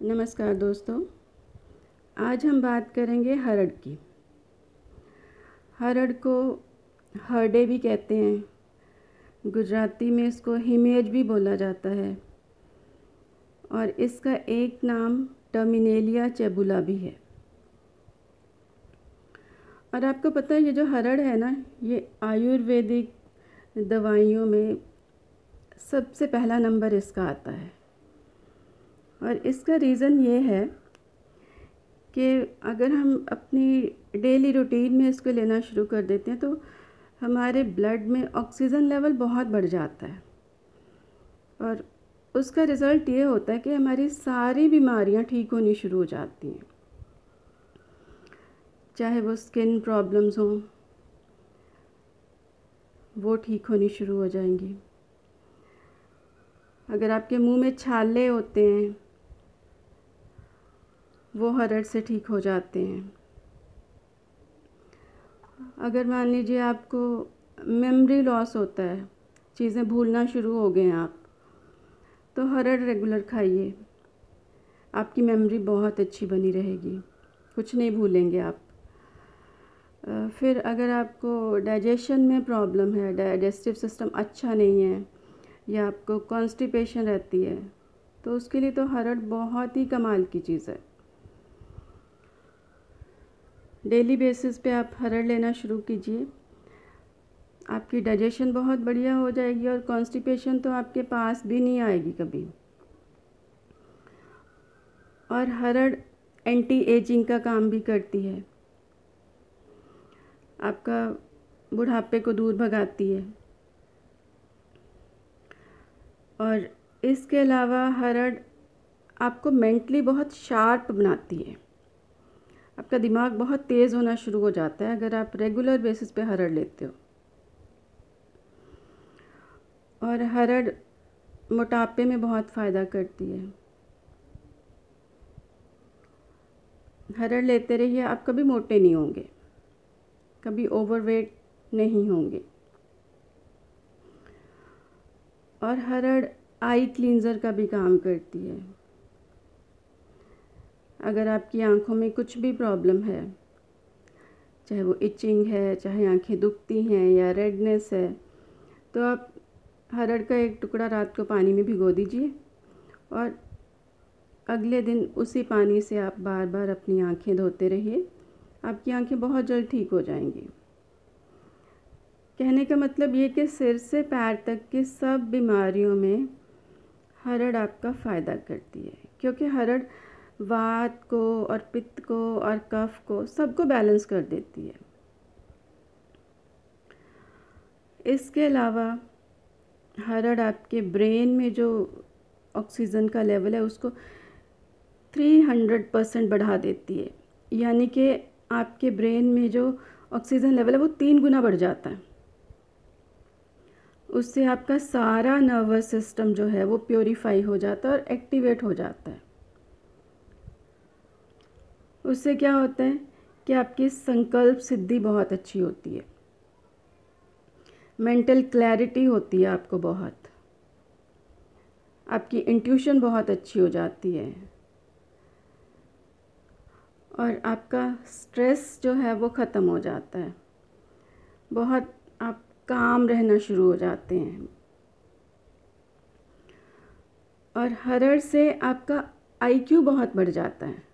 नमस्कार दोस्तों, आज हम बात करेंगे हरड़ की। हरड़ को हरडे भी कहते हैं। गुजराती में इसको हिमेज भी बोला जाता है और इसका एक नाम टर्मिनेलिया चेबुला भी है। और आपको पता है, ये जो हरड़ है ना, ये आयुर्वेदिक दवाइयों में सबसे पहला नंबर इसका आता है। और इसका रीज़न ये है कि अगर हम अपनी डेली रूटीन में इसको लेना शुरू कर देते हैं तो हमारे ब्लड में ऑक्सीजन लेवल बहुत बढ़ जाता है। और उसका रिज़ल्ट ये होता है कि हमारी सारी बीमारियाँ ठीक होनी शुरू हो जाती हैं। चाहे वो स्किन प्रॉब्लम्स हों, वो ठीक होनी शुरू हो जाएँगी। अगर आपके मुँह में छाले होते हैं वो हरड़ से ठीक हो जाते हैं। अगर मान लीजिए आपको मेमोरी लॉस होता है, चीज़ें भूलना शुरू हो गए हैं आप तो हरड़ रेगुलर खाइए। आपकी मेमोरी बहुत अच्छी बनी रहेगी। कुछ नहीं भूलेंगे आप। फिर अगर आपको डाइजेशन में प्रॉब्लम है डाइजेस्टिव सिस्टम अच्छा नहीं है, या आपको कॉन्स्टिपेशन रहती है तो उसके लिए तो हरड़ बहुत ही कमाल की चीज़ है। डेली बेसिस पे आप हरड़ लेना शुरू कीजिए। आपकी डाइजेशन बहुत बढ़िया हो जाएगी और कॉन्स्टिपेशन तो आपके पास भी नहीं आएगी कभी। और हरड़ एंटी एजिंग का काम भी करती है। आपका बुढ़ापे को दूर भगाती है। और इसके अलावा हरड़ आपको मेंटली बहुत शार्प बनाती है। आपका दिमाग बहुत तेज़ होना शुरू हो जाता है अगर आप रेगुलर बेसिस पे हरड़ लेते हो। और हरड़ मोटापे में बहुत फ़ायदा करती है। हरड़ लेते रहिए, आप कभी मोटे नहीं होंगे। कभी ओवरवेट नहीं होंगे। और हरड़ आई क्लींज़र का भी काम करती है। अगर आपकी आँखों में कुछ भी प्रॉब्लम है, चाहे वो इचिंग है, चाहे आँखें दुखती हैं या रेडनेस है तो आप हरड़ का एक टुकड़ा रात को पानी में भिगो दीजिए और अगले दिन उसी पानी से आप बार बार अपनी आँखें धोते रहिए। आपकी आँखें बहुत जल्द ठीक हो जाएँगी। कहने का मतलब ये कि सिर से पैर तक की सब बीमारियों में हरड़ आपका फ़ायदा करती है, क्योंकि हरड़ वात को और पित्त को और कफ को सबको बैलेंस कर देती है। इसके अलावा हरड़ आपके ब्रेन में जो ऑक्सीजन का लेवल है, उसको 300 परसेंट बढ़ा देती है। यानी कि आपके ब्रेन में जो ऑक्सीजन लेवल है, वो तीन गुना बढ़ जाता है। उससे आपका सारा नर्वस सिस्टम जो है, वो प्योरीफाई हो जाता है और एक्टिवेट हो जाता है। उससे क्या होता है कि आपकी संकल्प सिद्धि बहुत अच्छी होती है। मेंटल क्लैरिटी होती है आपको बहुत। आपकी इंट्यूशन बहुत अच्छी हो जाती है। और आपका स्ट्रेस जो है वो ख़त्म हो जाता है। बहुत आप काम रहना शुरू हो जाते हैं। और हरड़ से आपका आईक्यू बहुत बढ़ जाता है।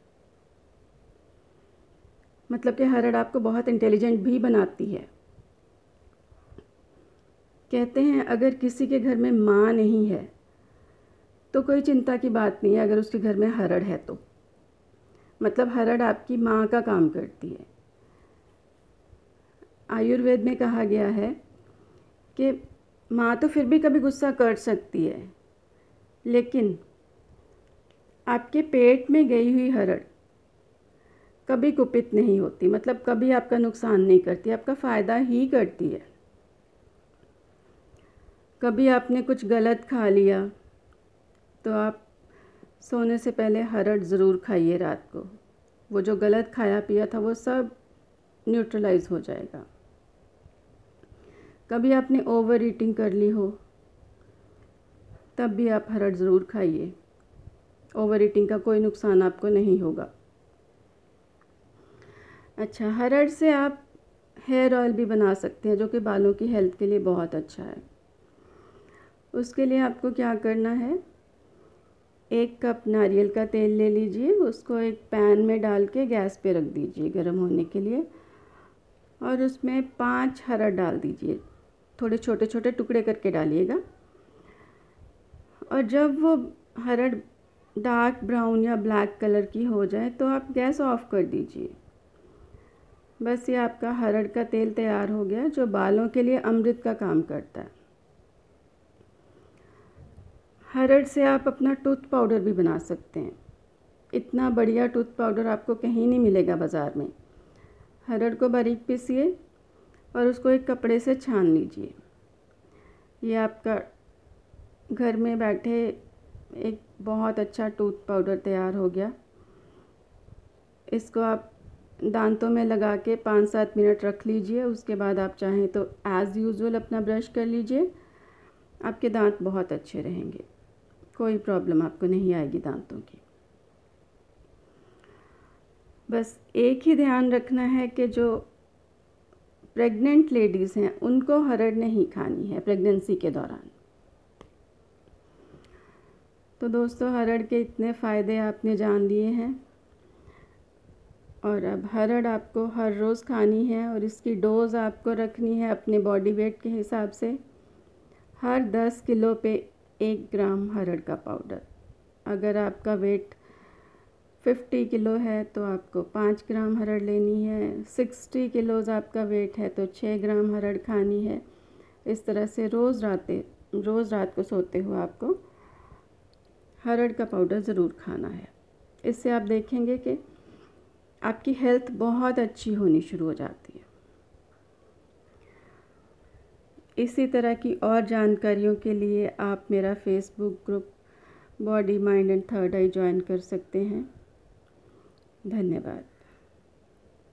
मतलब कि हरड़ आपको बहुत इंटेलिजेंट भी बनाती है। कहते हैं, अगर किसी के घर में माँ नहीं है तो कोई चिंता की बात नहीं है, अगर उसके घर में हरड़ है तो। मतलब हरड़ आपकी माँ का काम करती है। आयुर्वेद में कहा गया है कि माँ तो फिर भी कभी गुस्सा कर सकती है, लेकिन आपके पेट में गई हुई हरड़ कभी कुपित नहीं होती मतलब कभी आपका नुकसान नहीं करती, आपका फ़ायदा ही करती है। कभी आपने कुछ गलत खा लिया तो आप सोने से पहले हरड़ ज़रूर खाइए रात को। वो जो गलत खाया पिया था, वो सब न्यूट्रलाइज हो जाएगा। कभी आपने ओवर ईटिंग कर ली हो, तब भी आप हरड़ ज़रूर खाइए। ओवर ईटिंग का कोई नुकसान आपको नहीं होगा। अच्छा हरड़ से आप हेयर ऑयल भी बना सकते हैं, जो कि बालों की हेल्थ के लिए बहुत अच्छा है। उसके लिए आपको क्या करना है? एक कप नारियल का तेल ले लीजिए, उसको एक पैन में डाल के गैस पे रख दीजिए गर्म होने के लिए, और उसमें पाँच हरा डाल दीजिए। थोड़े छोटे छोटे टुकड़े करके डालिएगा। और जब वो हरड़ डार्क ब्राउन या ब्लैक कलर की हो जाए तो आप गैस ऑफ़ कर दीजिए। बस ये आपका हरड़ का तेल तैयार हो गया, जो बालों के लिए अमृत का काम करता है। हरड़ से आप अपना टूथ पाउडर भी बना सकते हैं। इतना बढ़िया टूथ पाउडर आपको कहीं नहीं मिलेगा बाज़ार में। हरड़ को बारीक पीसिए और उसको एक कपड़े से छान लीजिए। ये आपका घर में बैठे एक बहुत अच्छा टूथ पाउडर तैयार हो गया। इसको आप दांतों में लगा के पाँच सात मिनट रख लीजिए, उसके बाद आप चाहें तो एज़ यूज़ुअल अपना ब्रश कर लीजिए। आपके दांत बहुत अच्छे रहेंगे। कोई प्रॉब्लम आपको नहीं आएगी दांतों की। बस एक ही ध्यान रखना है कि जो प्रेग्नेंट लेडीज़ हैं, उनको हरड़ नहीं खानी है प्रेगनेंसी के दौरान। तो दोस्तों, हरड़ के इतने फ़ायदे आपने जान लिए हैं। और अब हरड़ आपको हर रोज़ खानी है और इसकी डोज़ आपको रखनी है अपने बॉडी वेट के हिसाब से। हर दस किलो पे एक ग्राम हरड़ का पाउडर। अगर आपका वेट फिफ्टी किलो है तो आपको पाँच ग्राम हरड़ लेनी है। सिक्सटी किलोज़ आपका वेट है तो छः ग्राम हरड़ खानी है। इस तरह से रोज़ रातें, रोज़ रात को सोते हुए आपको हरड़ का पाउडर ज़रूर खाना है। इससे आप देखेंगे कि आपकी हेल्थ बहुत अच्छी होनी शुरू हो जाती है। इसी तरह की और जानकारियों के लिए आप मेरा Facebook group body mind and third eye join कर सकते हैं। धन्यवाद।